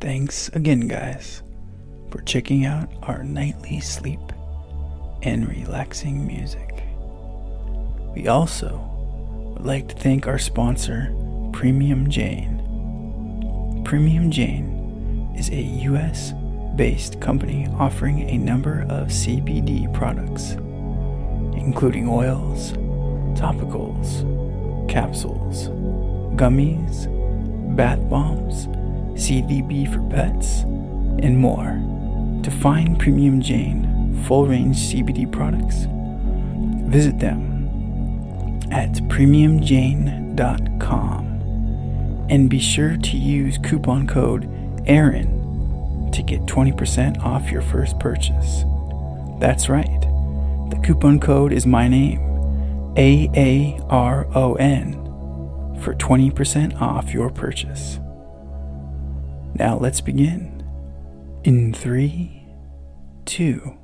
Thanks again, guys, for checking out our nightly sleep and relaxing music. We also would like to thank our sponsor, Premium Jane. Premium Jane is a US based company offering a number of CBD products, including oils, topicals, capsules, gummies, bath bombs, CBD for pets, and more. To find Premium Jane full range CBD products, visit them at premiumjane.com and be sure to use coupon code AARON to get 20% off your first purchase. That's right, the coupon code is my name, A A R O N, for 20% off your purchase. Now let's begin. In three, two,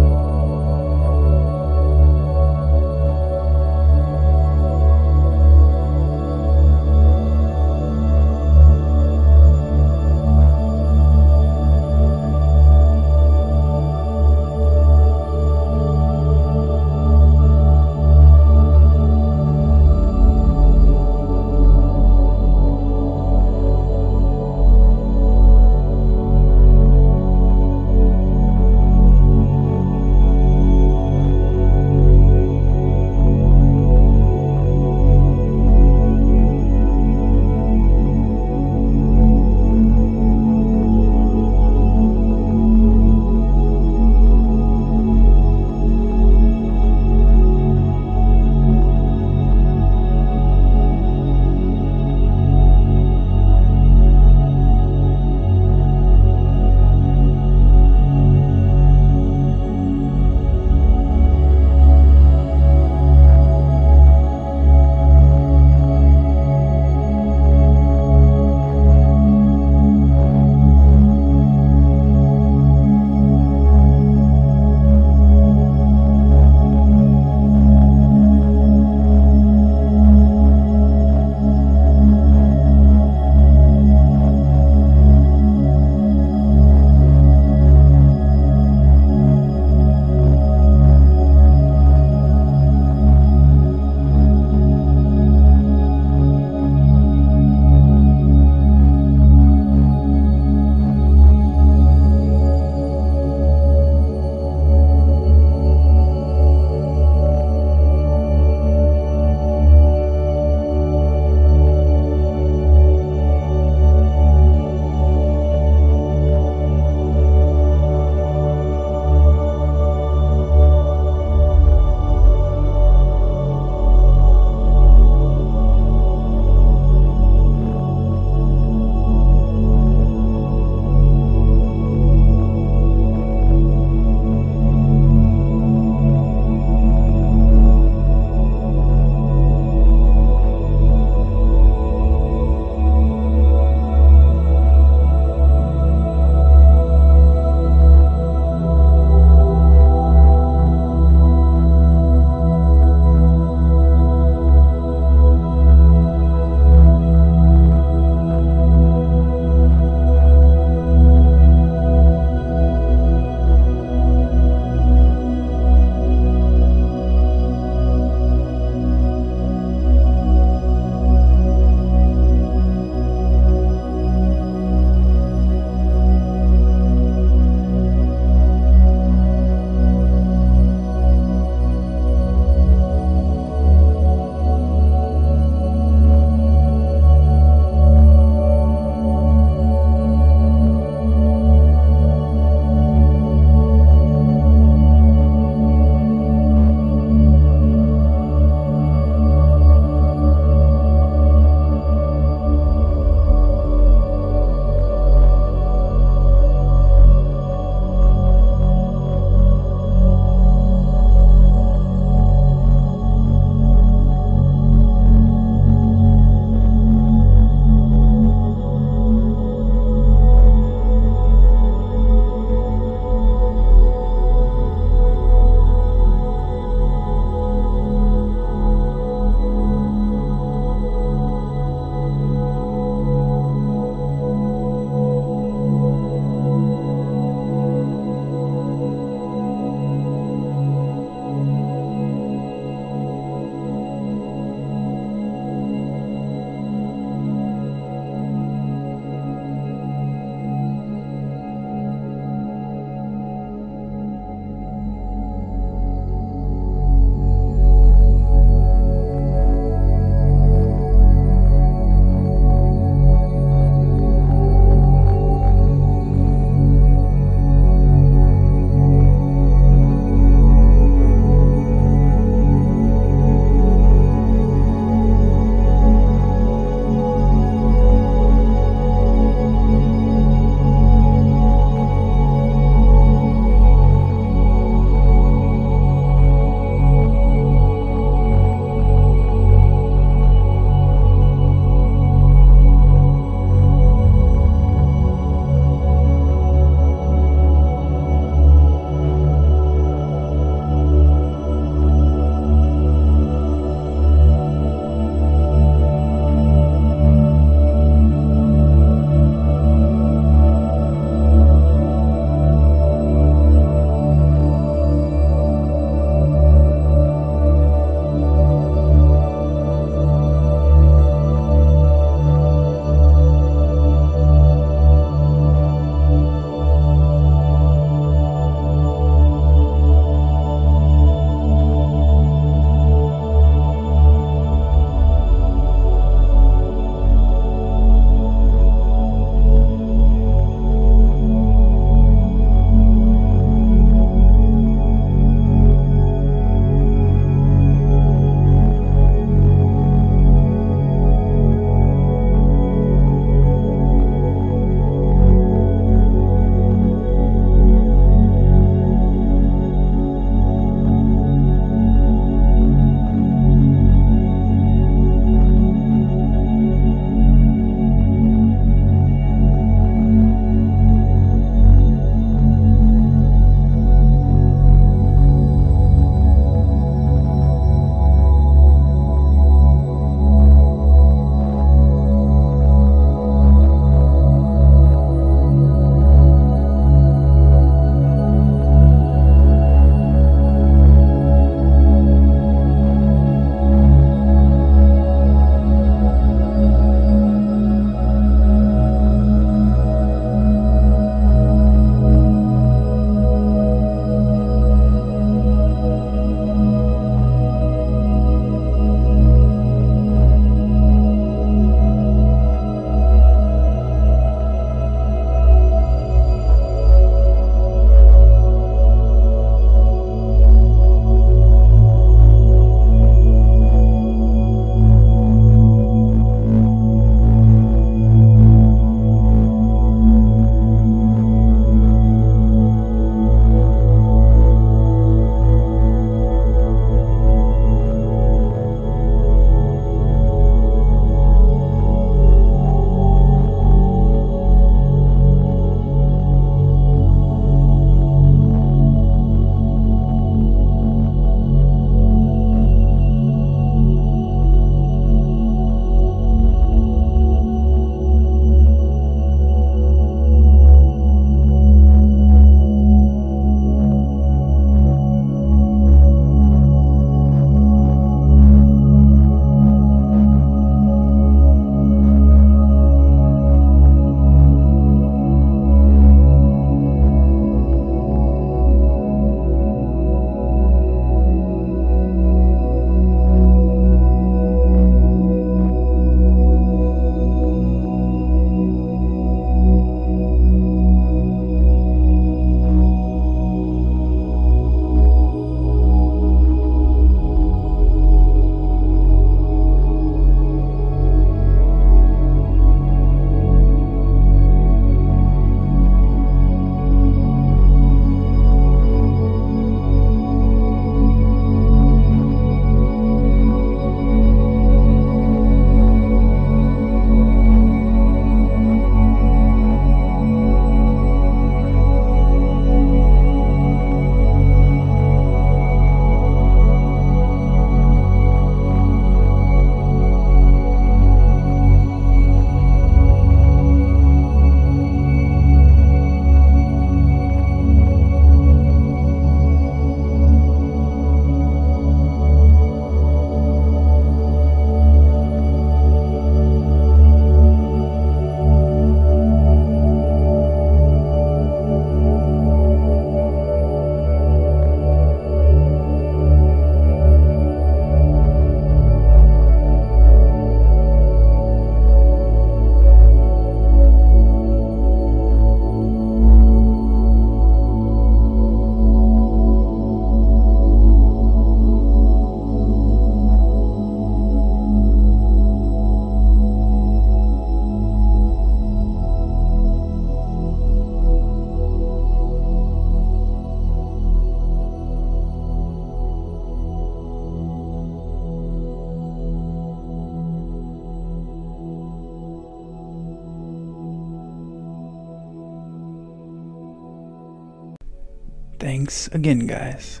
Thanks again, guys,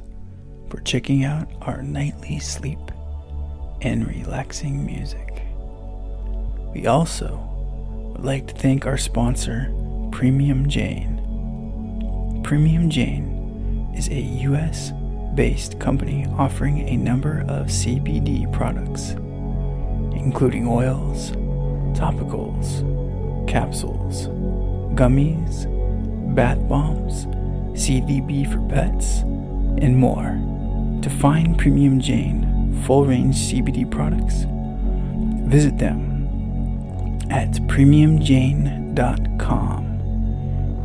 for checking out our nightly sleep and relaxing music. We also would like to thank our sponsor, Premium Jane. Premium Jane is a US based company offering a number of CBD products, including oils, topicals, capsules, gummies, bath bombs, CBD for pets, and more. To find Premium Jane full range CBD products, visit them at premiumjane.com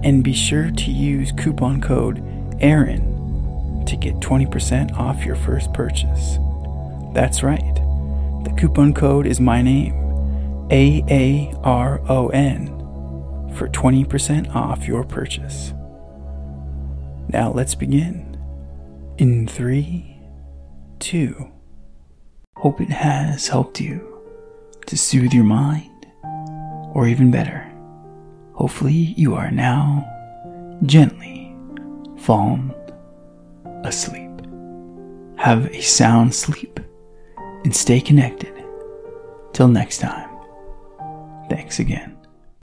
and be sure to use coupon code AARON to get 20% off your first purchase. That's right, the coupon code is my name, A A R O N, for 20% off your purchase. Now let's begin. In three, two. Hope it has helped you to soothe your mind, or even better, hopefully you are now gently fallen asleep. Have a sound sleep and stay connected. Till next time, thanks again.